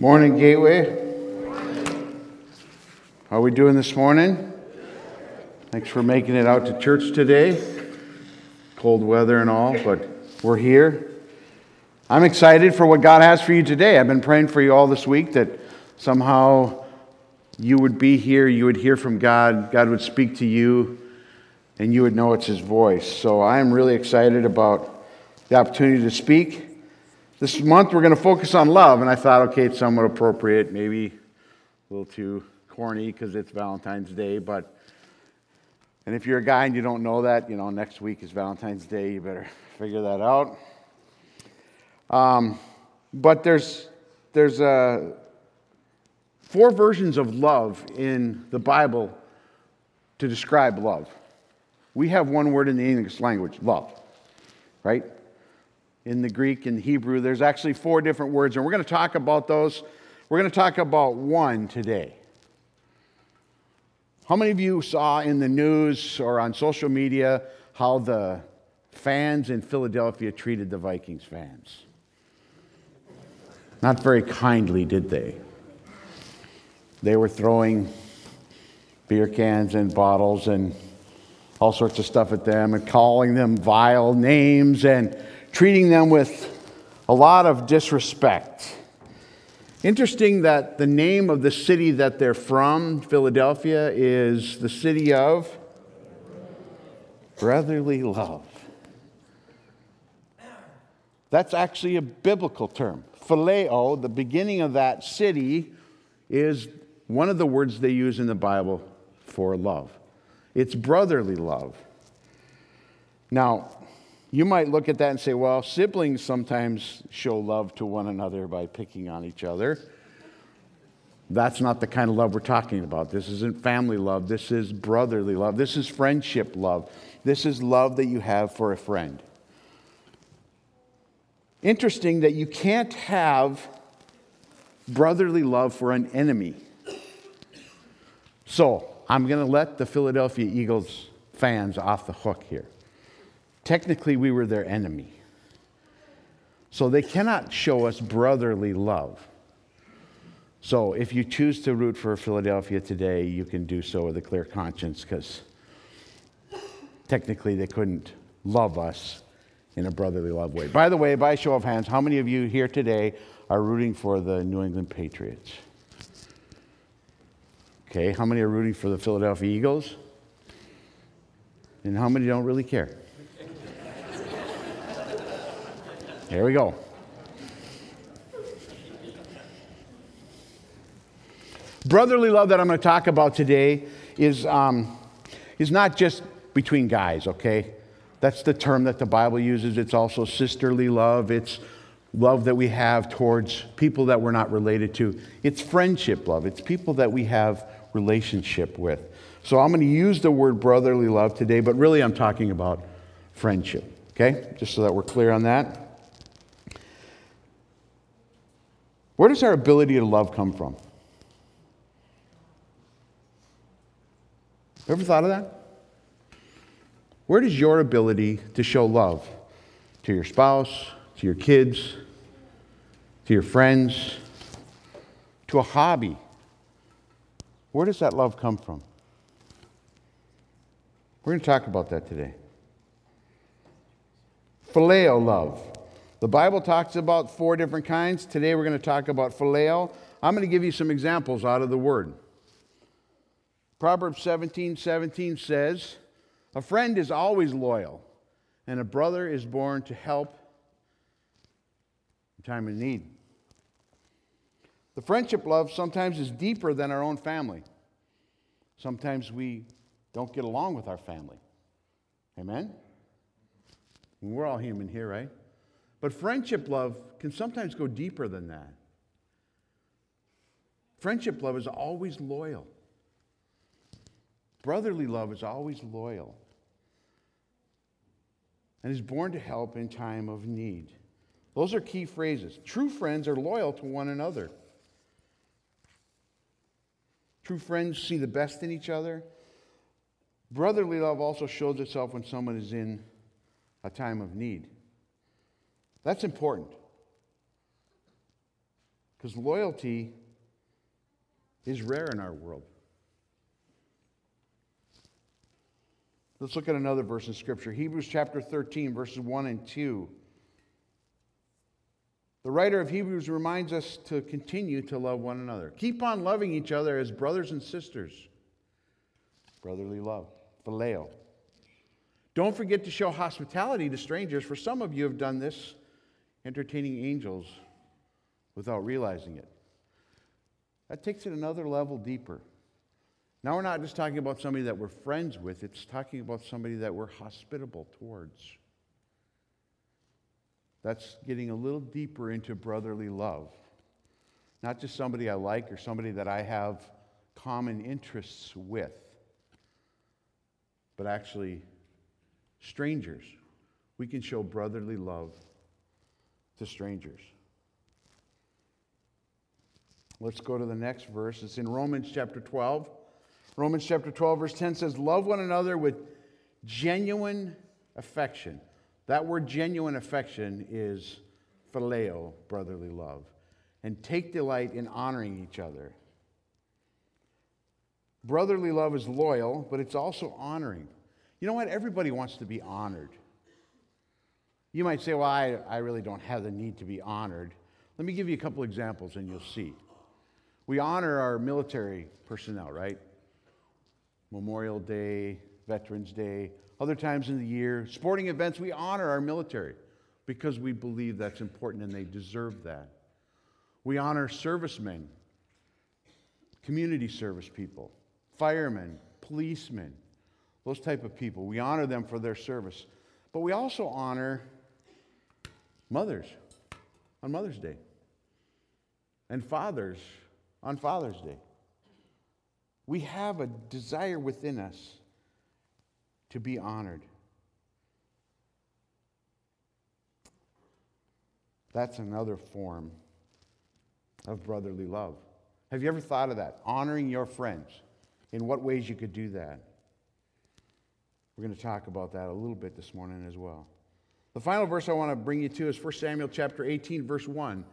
Morning, Gateway. How are we doing this morning? Thanks for making it out to church today. Cold weather and all, but we're here. I'm excited for what God has for you today. I've been praying for you all this week that somehow you would be here, you would hear from God, God would speak to you, and you would know it's His voice. So I am really excited about the opportunity to speak. This month we're going to focus on love, and I thought, okay, it's somewhat appropriate, maybe a little too corny because it's Valentine's Day, but and if you're a guy and you don't know that, you know, next week is Valentine's Day, you better figure that out. Um, but there's there's uh, four versions of love in the Bible to describe love. We have one word in the English language, love, right? In the Greek and Hebrew. There's actually four different words, and we're going to talk about those. We're going to talk about one today. How many of you saw in the news or on social media how the fans in Philadelphia treated the Vikings fans? Not very kindly, did they? They were throwing beer cans and bottles and all sorts of stuff at them and calling them vile names and treating them with a lot of disrespect. Interesting that the name of the city that they're from, Philadelphia, is the city of brotherly love. That's actually a biblical term. Phileo, the beginning of that city, is one of the words they use in the Bible for love. It's brotherly love. Now, you might look at that and say, well, siblings sometimes show love to one another by picking on each other. That's not the kind of love we're talking about. This isn't family love. This is brotherly love. This is friendship love. This is love that you have for a friend. Interesting that you can't have brotherly love for an enemy. So, I'm going to let the Philadelphia Eagles fans off the hook here. Technically, we were their enemy. So they cannot show us brotherly love. So if you choose to root for Philadelphia today, you can do so with a clear conscience because technically they couldn't love us in a brotherly love way. By the way, by show of hands, how many of you here today are rooting for the New England Patriots? Okay, how many are rooting for the Philadelphia Eagles? And how many don't really care? Here we go. Brotherly love that I'm going to talk about today is, um, is not just between guys, okay? That's the term that the Bible uses. It's also sisterly love. It's love that we have towards people that we're not related to. It's friendship love. It's people that we have relationship with. So I'm going to use the word brotherly love today, but really I'm talking about friendship, okay? Just so that we're clear on that. Where does our ability to love come from? Ever thought of that? Where does your ability to show love to your spouse, to your kids, to your friends, to a hobby, where does that love come from? We're going to talk about that today. Phileo love. The Bible talks about four different kinds. Today we're going to talk about phileo. I'm going to give you some examples out of the word. Proverbs 17 17 says, A friend is always loyal, and a brother is born to help in time of need. The friendship love sometimes is deeper than our own family. Sometimes we don't get along with our family. Amen? We're all human here, right? But friendship love can sometimes go deeper than that. Friendship love is always loyal. Brotherly love is always loyal and is born to help in time of need. Those are key phrases. True friends are loyal to one another. True friends see the best in each other. Brotherly love also shows itself when someone is in a time of need. That's important. Because loyalty is rare in our world. Let's look at another verse in Scripture Hebrews chapter 13, verses 1 and 2. The writer of Hebrews reminds us to continue to love one another. Keep on loving each other as brothers and sisters. Brotherly love, phileo. Don't forget to show hospitality to strangers, for some of you have done this, entertaining angels without realizing it. That takes it another level deeper. Now, we're not just talking about somebody that we're friends with, it's talking about somebody that we're hospitable towards. That's getting a little deeper into brotherly love. Not just somebody I like or somebody that I have common interests with, but actually strangers. We can show brotherly love to strangers. Let's go to the next verse. It's in Romans chapter 12. Romans chapter 12, verse 10 says, Love one another with genuine affection. That word genuine affection is phileo, brotherly love. And take delight in honoring each other. Brotherly love is loyal, but it's also honoring. You know what? Everybody wants to be honored. You might say, Well, I, I really don't have the need to be honored. Let me give you a couple examples and you'll see. We honor our military personnel, right? Memorial Day, Veterans Day, other times in the year, sporting events, we honor our military because we believe that's important and they deserve that. We honor servicemen, community service people, firemen, policemen, those type of people. We honor them for their service. But we also honor mothers on Mother's Day and fathers on Father's Day. We have a desire within us to be honored. That's another form of brotherly love. Have you ever thought of that? Honoring your friends. In what ways you could do that? We're going to talk about that a little bit this morning as well. The final verse I want to bring you to is 1 Samuel chapter 18 verse 1.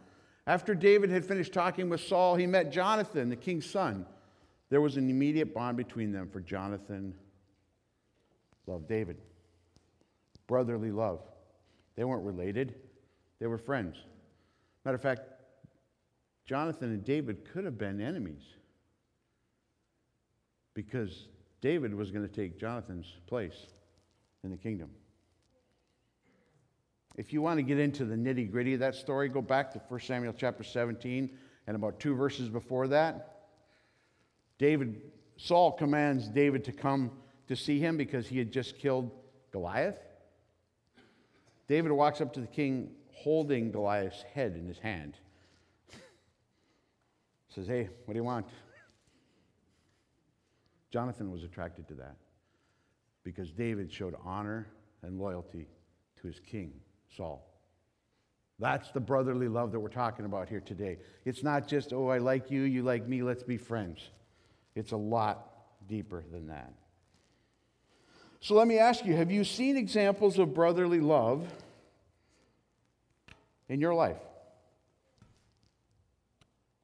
After David had finished talking with Saul, he met Jonathan, the king's son. There was an immediate bond between them, for Jonathan loved David. Brotherly love. They weren't related, they were friends. Matter of fact, Jonathan and David could have been enemies because David was going to take Jonathan's place in the kingdom. If you want to get into the nitty gritty of that story, go back to 1 Samuel chapter 17 and about two verses before that. David, Saul commands David to come to see him because he had just killed Goliath. David walks up to the king holding Goliath's head in his hand. Says, Hey, what do you want? Jonathan was attracted to that because David showed honor and loyalty to his king. Saul. That's the brotherly love that we're talking about here today. It's not just, oh, I like you, you like me, let's be friends. It's a lot deeper than that. So let me ask you have you seen examples of brotherly love in your life?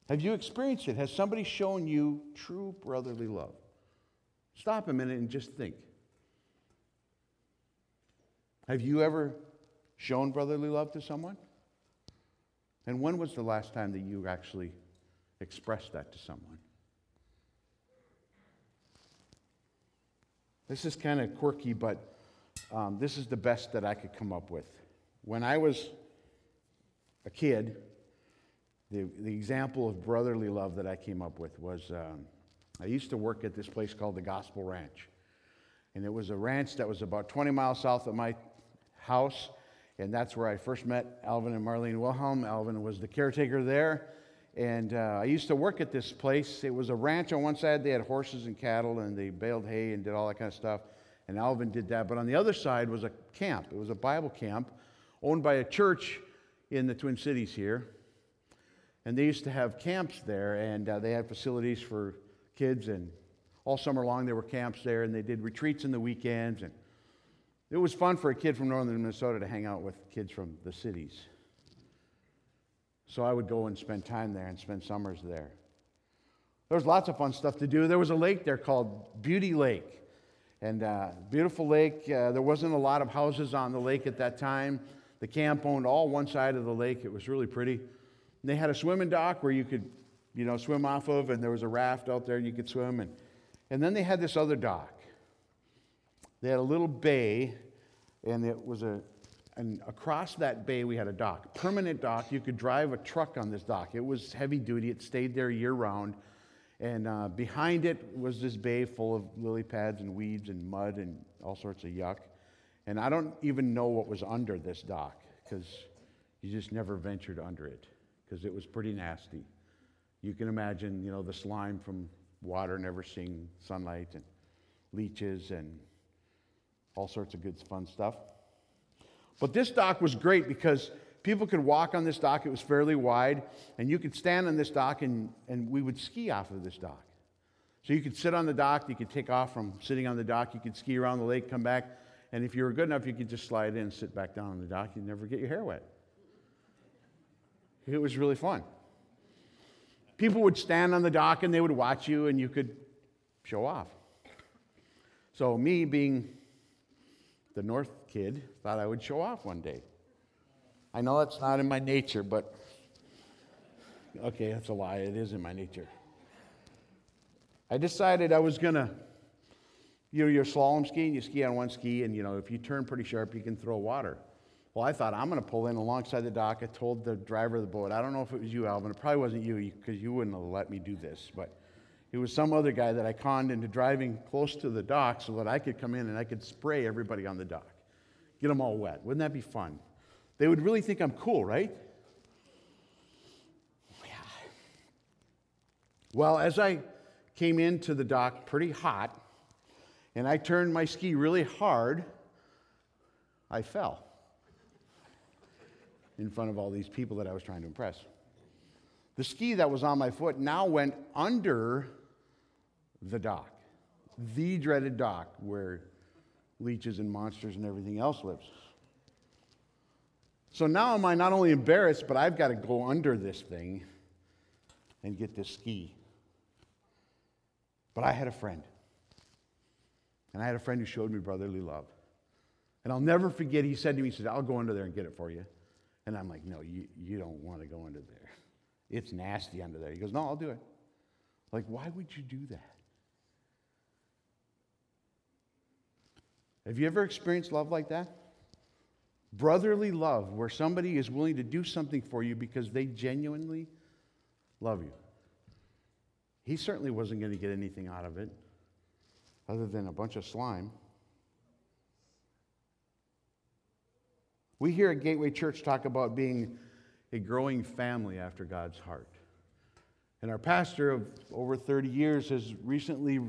Have you experienced it? Has somebody shown you true brotherly love? Stop a minute and just think. Have you ever shown brotherly love to someone? And when was the last time that you actually expressed that to someone? This is kind of quirky, but um, this is the best that I could come up with. When I was a kid, the, the example of brotherly love that I came up with was um, I used to work at this place called the Gospel Ranch. And it was a ranch that was about 20 miles south of my house and that's where I first met Alvin and Marlene Wilhelm. Alvin was the caretaker there. And uh, I used to work at this place. It was a ranch on one side, they had horses and cattle, and they baled hay and did all that kind of stuff. And Alvin did that. But on the other side was a camp, it was a Bible camp owned by a church in the Twin Cities here. And they used to have camps there, and uh, they had facilities for kids. And all summer long, there were camps there, and they did retreats in the weekends. And it was fun for a kid from northern Minnesota to hang out with kids from the cities. So I would go and spend time there and spend summers there. There was lots of fun stuff to do. There was a lake there called Beauty Lake. And uh, beautiful lake. Uh, there wasn't a lot of houses on the lake at that time. The camp owned all one side of the lake. It was really pretty. And they had a swimming dock where you could, you know, swim off of, and there was a raft out there you could swim. And, and then they had this other dock. They had a little bay, and it was a, and across that bay we had a dock, permanent dock. You could drive a truck on this dock. It was heavy duty. It stayed there year round. And uh, behind it was this bay full of lily pads and weeds and mud and all sorts of yuck. And I don't even know what was under this dock because you just never ventured under it because it was pretty nasty. You can imagine, you know, the slime from water never seeing sunlight and leeches and all sorts of good fun stuff. But this dock was great because people could walk on this dock. It was fairly wide, and you could stand on this dock, and, and we would ski off of this dock. So you could sit on the dock, you could take off from sitting on the dock, you could ski around the lake, come back, and if you were good enough, you could just slide in and sit back down on the dock. You'd never get your hair wet. It was really fun. People would stand on the dock and they would watch you, and you could show off. So, me being the North kid, thought I would show off one day. I know that's not in my nature, but okay, that's a lie. It is in my nature. I decided I was going to, you know, you're slalom skiing, you ski on one ski, and, you know, if you turn pretty sharp, you can throw water. Well, I thought I'm going to pull in alongside the dock. I told the driver of the boat, I don't know if it was you, Alvin. It probably wasn't you because you wouldn't have let me do this, but it was some other guy that I conned into driving close to the dock so that I could come in and I could spray everybody on the dock, get them all wet. Wouldn't that be fun? They would really think I'm cool, right? Yeah. Well, as I came into the dock pretty hot, and I turned my ski really hard, I fell in front of all these people that I was trying to impress. The ski that was on my foot now went under the dock, the dreaded dock where leeches and monsters and everything else lives. So now am I not only embarrassed, but I've got to go under this thing and get this ski. But I had a friend. And I had a friend who showed me brotherly love. And I'll never forget, he said to me, he said, I'll go under there and get it for you. And I'm like, no, you, you don't want to go under there. It's nasty under there. He goes, no, I'll do it. Like, why would you do that? Have you ever experienced love like that? Brotherly love, where somebody is willing to do something for you because they genuinely love you. He certainly wasn't going to get anything out of it other than a bunch of slime. We here at Gateway Church talk about being a growing family after God's heart. And our pastor of over 30 years has recently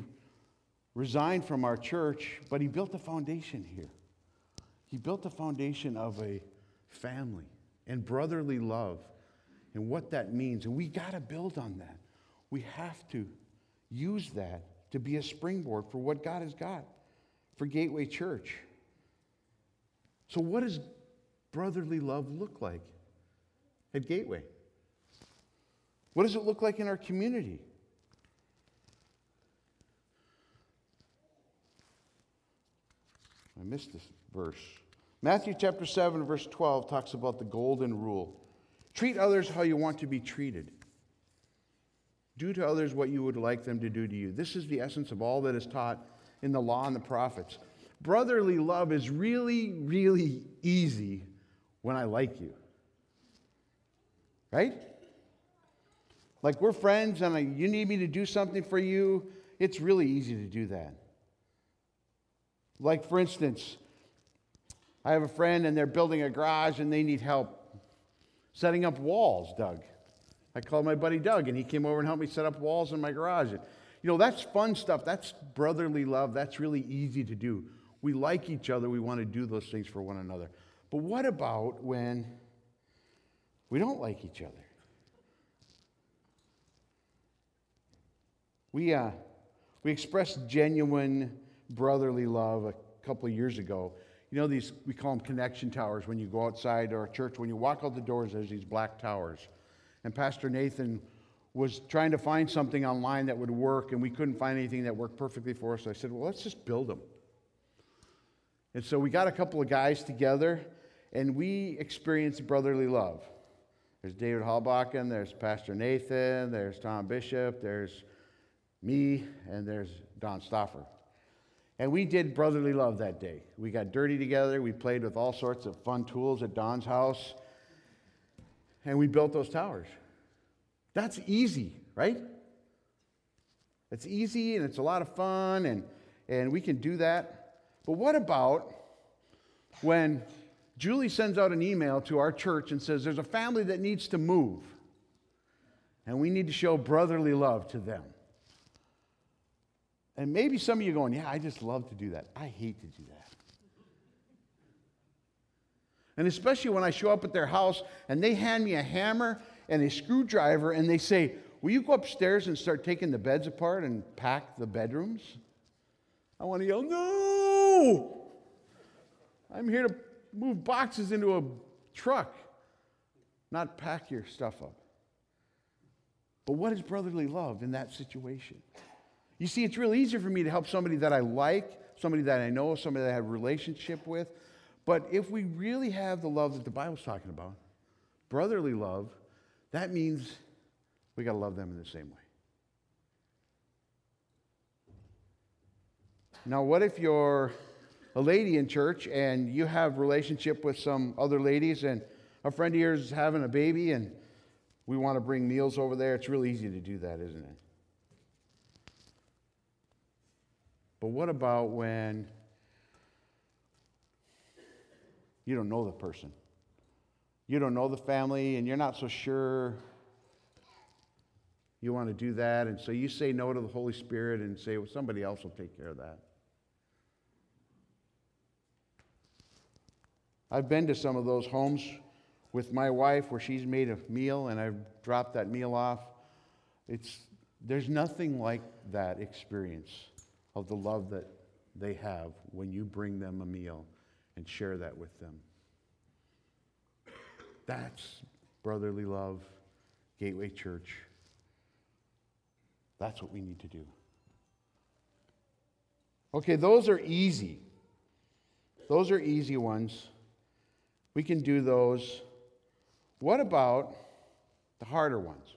resigned from our church, but he built a foundation here. He built a foundation of a family and brotherly love and what that means. And we got to build on that. We have to use that to be a springboard for what God has got for Gateway Church. So, what does brotherly love look like at Gateway? What does it look like in our community? I missed this verse. Matthew chapter 7, verse 12 talks about the golden rule treat others how you want to be treated. Do to others what you would like them to do to you. This is the essence of all that is taught in the law and the prophets. Brotherly love is really, really easy when I like you. Right? Like we're friends and I, you need me to do something for you. It's really easy to do that. Like, for instance, I have a friend and they're building a garage and they need help setting up walls, Doug. I called my buddy Doug and he came over and helped me set up walls in my garage. And, you know, that's fun stuff. That's brotherly love. That's really easy to do. We like each other. We want to do those things for one another. But what about when we don't like each other? We, uh, we expressed genuine brotherly love a couple of years ago you know, these, we call them connection towers when you go outside our church. When you walk out the doors, there's these black towers. and Pastor Nathan was trying to find something online that would work, and we couldn't find anything that worked perfectly for us. So I said, Well, let's just build them. And so we got a couple of guys together, and we experienced brotherly love. There's David Hallbachen, there's Pastor Nathan, there's Tom Bishop, there's me, and there's Don Stoffer. And we did brotherly love that day. We got dirty together, we played with all sorts of fun tools at Don's house, and we built those towers. That's easy, right? It's easy and it's a lot of fun, and, and we can do that. But what about when Julie sends out an email to our church and says, There's a family that needs to move, and we need to show brotherly love to them? And maybe some of you going, Yeah, I just love to do that. I hate to do that. And especially when I show up at their house and they hand me a hammer and a screwdriver and they say, Will you go upstairs and start taking the beds apart and pack the bedrooms? I want to yell, No! I'm here to move boxes into a truck, not pack your stuff up. But what is brotherly love in that situation? You see, it's real easy for me to help somebody that I like, somebody that I know, somebody that I have a relationship with. But if we really have the love that the Bible's talking about, brotherly love, that means we got to love them in the same way. Now, what if you're a lady in church and you have relationship with some other ladies and a friend of yours is having a baby and we want to bring meals over there? It's real easy to do that, isn't it? But what about when you don't know the person? You don't know the family and you're not so sure you want to do that. And so you say no to the Holy Spirit and say, well, somebody else will take care of that. I've been to some of those homes with my wife where she's made a meal and I've dropped that meal off. It's, there's nothing like that experience of the love that they have when you bring them a meal and share that with them. That's brotherly love, Gateway Church. That's what we need to do. Okay, those are easy. Those are easy ones. We can do those. What about the harder ones?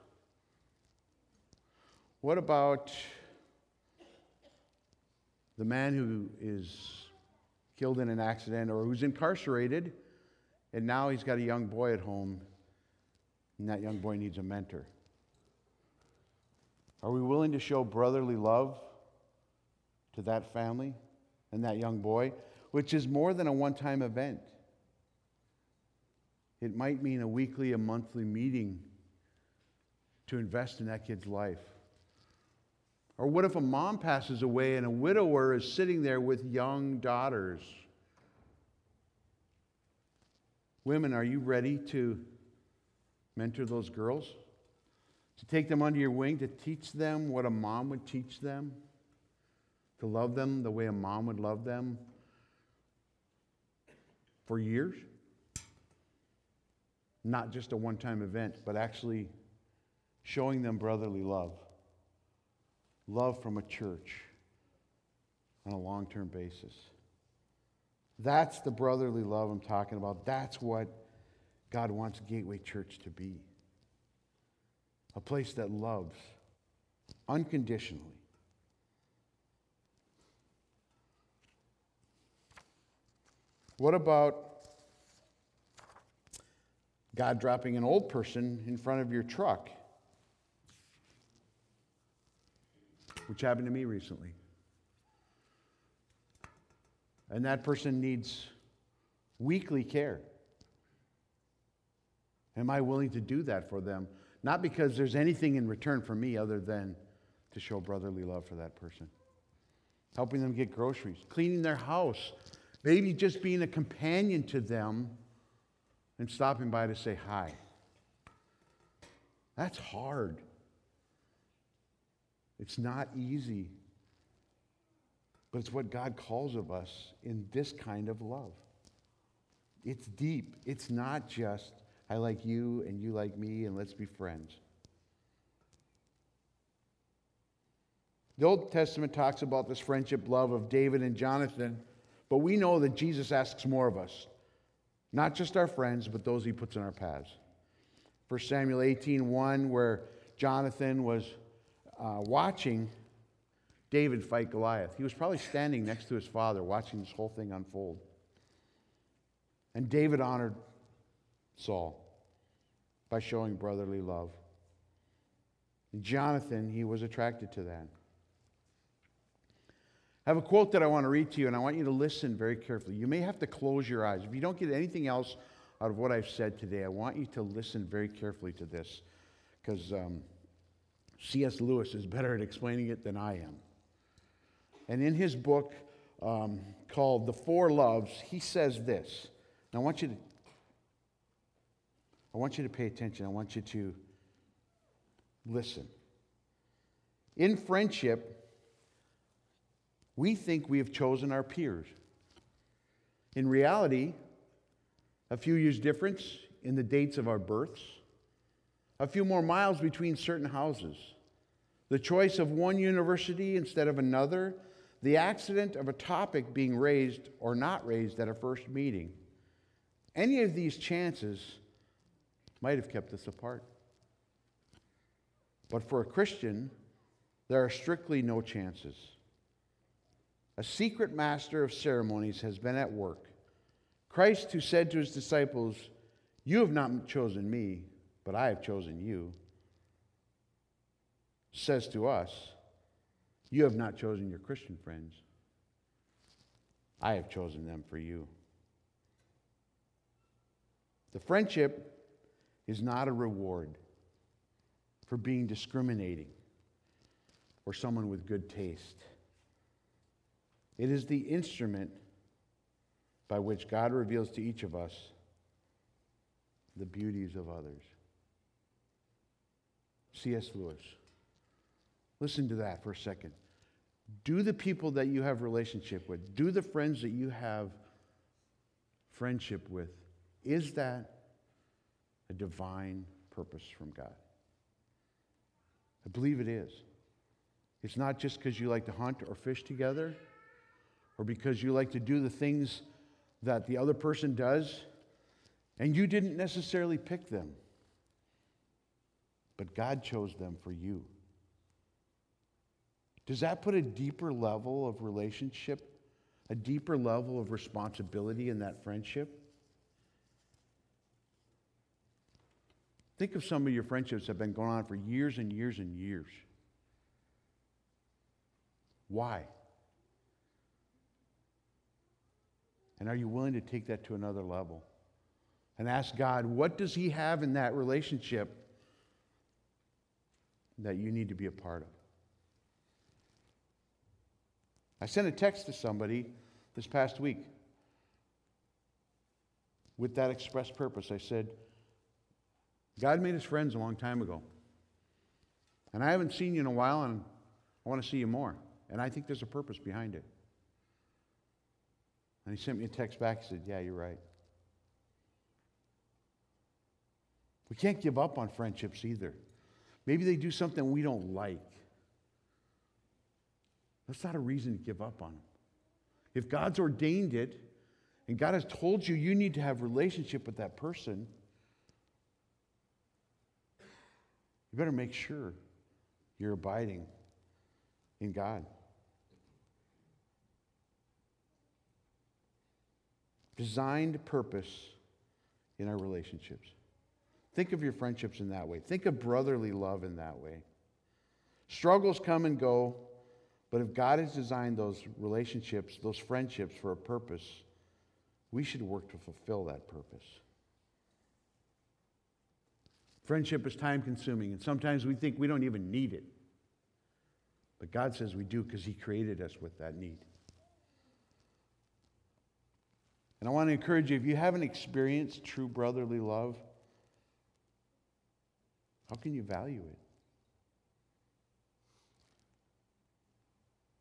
What about the man who is killed in an accident or who's incarcerated and now he's got a young boy at home and that young boy needs a mentor? Are we willing to show brotherly love to that family and that young boy, which is more than a one time event? It might mean a weekly, a monthly meeting to invest in that kid's life. Or what if a mom passes away and a widower is sitting there with young daughters? Women, are you ready to mentor those girls? To take them under your wing, to teach them what a mom would teach them? To love them the way a mom would love them for years? Not just a one time event, but actually showing them brotherly love love from a church on a long term basis. That's the brotherly love I'm talking about. That's what God wants Gateway Church to be a place that loves unconditionally. What about God dropping an old person in front of your truck? Which happened to me recently. And that person needs weekly care. Am I willing to do that for them? Not because there's anything in return for me other than to show brotherly love for that person. Helping them get groceries, cleaning their house, maybe just being a companion to them and stopping by to say hi. That's hard. It's not easy, but it's what God calls of us in this kind of love. It's deep, it's not just I like you and you like me, and let's be friends. The Old Testament talks about this friendship love of David and Jonathan, but we know that Jesus asks more of us. Not just our friends, but those he puts in our paths. 1 Samuel 18 1, where Jonathan was uh, watching David fight Goliath. He was probably standing next to his father watching this whole thing unfold. And David honored Saul by showing brotherly love. And Jonathan, he was attracted to that. I have a quote that I want to read to you, and I want you to listen very carefully. You may have to close your eyes. If you don't get anything else out of what I've said today, I want you to listen very carefully to this because um, C.S. Lewis is better at explaining it than I am. And in his book um, called The Four Loves, he says this. And I want you to I want you to pay attention. I want you to listen. In friendship, we think we have chosen our peers. In reality, a few years difference in the dates of our births, a few more miles between certain houses, the choice of one university instead of another, the accident of a topic being raised or not raised at a first meeting. Any of these chances might have kept us apart. But for a Christian, there are strictly no chances. A secret master of ceremonies has been at work. Christ, who said to his disciples, You have not chosen me, but I have chosen you, says to us, You have not chosen your Christian friends. I have chosen them for you. The friendship is not a reward for being discriminating or someone with good taste. It is the instrument by which God reveals to each of us the beauties of others. C.S. Lewis. Listen to that for a second. Do the people that you have relationship with, do the friends that you have friendship with, is that a divine purpose from God. I believe it is. It's not just because you like to hunt or fish together or because you like to do the things that the other person does and you didn't necessarily pick them, but God chose them for you. Does that put a deeper level of relationship, a deeper level of responsibility in that friendship? Think of some of your friendships that have been going on for years and years and years. Why? And are you willing to take that to another level? And ask God, what does He have in that relationship that you need to be a part of? I sent a text to somebody this past week with that express purpose. I said, God made us friends a long time ago. And I haven't seen you in a while, and I want to see you more. And I think there's a purpose behind it. And he sent me a text back. He said, Yeah, you're right. We can't give up on friendships either. Maybe they do something we don't like. That's not a reason to give up on them. If God's ordained it, and God has told you you need to have relationship with that person, You better make sure you're abiding in God. Designed purpose in our relationships. Think of your friendships in that way. Think of brotherly love in that way. Struggles come and go, but if God has designed those relationships, those friendships for a purpose, we should work to fulfill that purpose. Friendship is time consuming, and sometimes we think we don't even need it. But God says we do because He created us with that need. And I want to encourage you if you haven't experienced true brotherly love, how can you value it?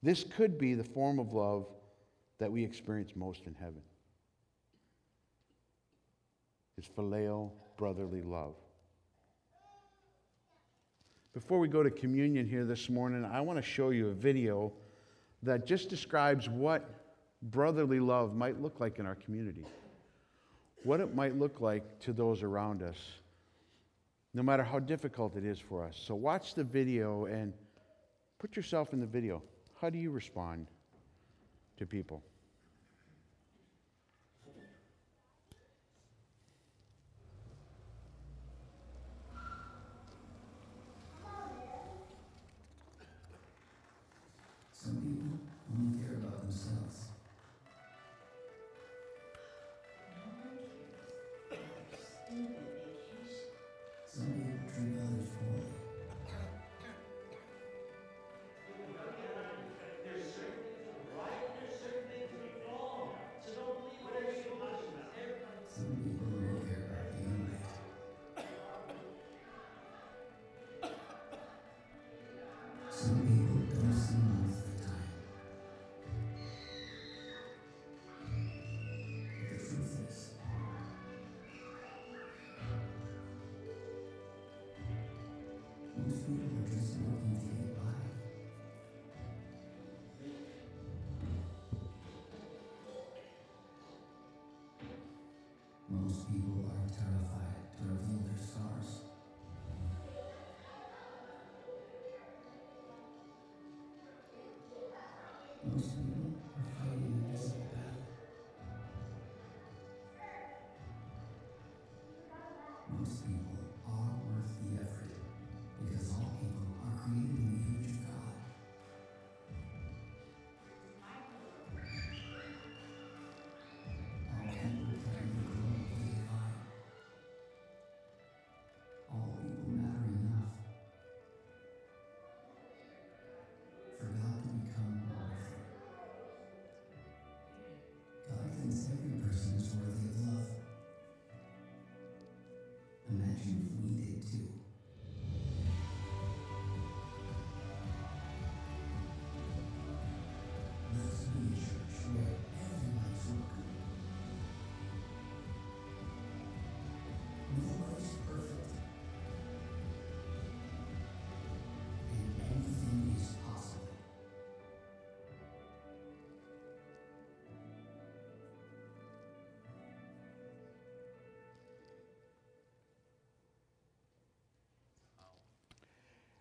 This could be the form of love that we experience most in heaven. It's phileo, brotherly love. Before we go to communion here this morning, I want to show you a video that just describes what brotherly love might look like in our community, what it might look like to those around us, no matter how difficult it is for us. So, watch the video and put yourself in the video. How do you respond to people?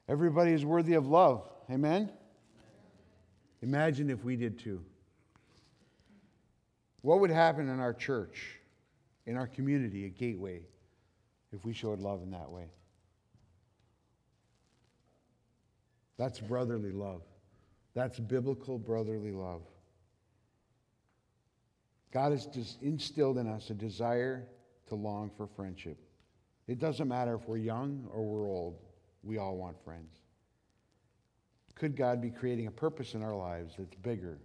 Everybody is worthy of love. Amen? Imagine if we did too. What would happen in our church, in our community, at Gateway, if we showed love in that way? That's brotherly love. That's biblical brotherly love. God has just instilled in us a desire to long for friendship. It doesn't matter if we're young or we're old, we all want friends. Could God be creating a purpose in our lives that's bigger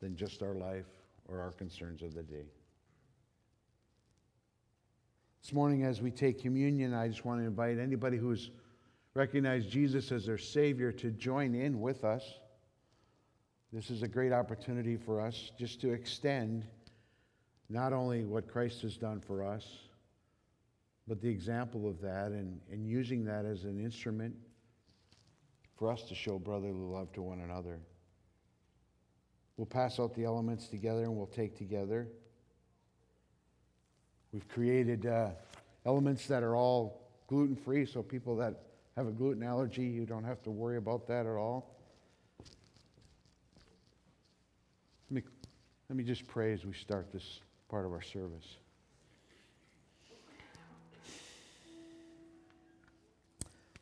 than just our life or our concerns of the day? This morning, as we take communion, I just want to invite anybody who's recognized Jesus as their Savior to join in with us. This is a great opportunity for us just to extend not only what Christ has done for us, but the example of that and, and using that as an instrument for us to show brotherly love to one another. We'll pass out the elements together and we'll take together. We've created uh, elements that are all gluten free, so people that have a gluten allergy, you don't have to worry about that at all. Let me, let me just pray as we start this part of our service.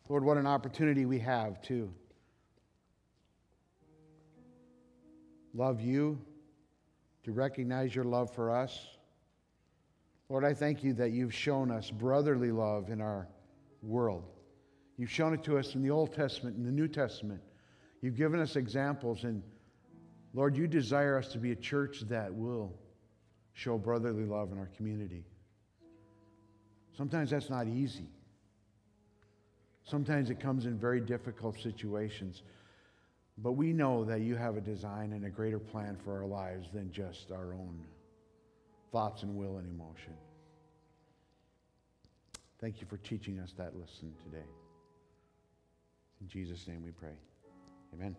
Lord, what an opportunity we have to love you, to recognize your love for us. Lord, I thank you that you've shown us brotherly love in our world. You've shown it to us in the Old Testament and the New Testament. You've given us examples, and Lord, you desire us to be a church that will show brotherly love in our community. Sometimes that's not easy. Sometimes it comes in very difficult situations. But we know that you have a design and a greater plan for our lives than just our own thoughts and will and emotion. Thank you for teaching us that lesson today. In Jesus' name we pray. Amen.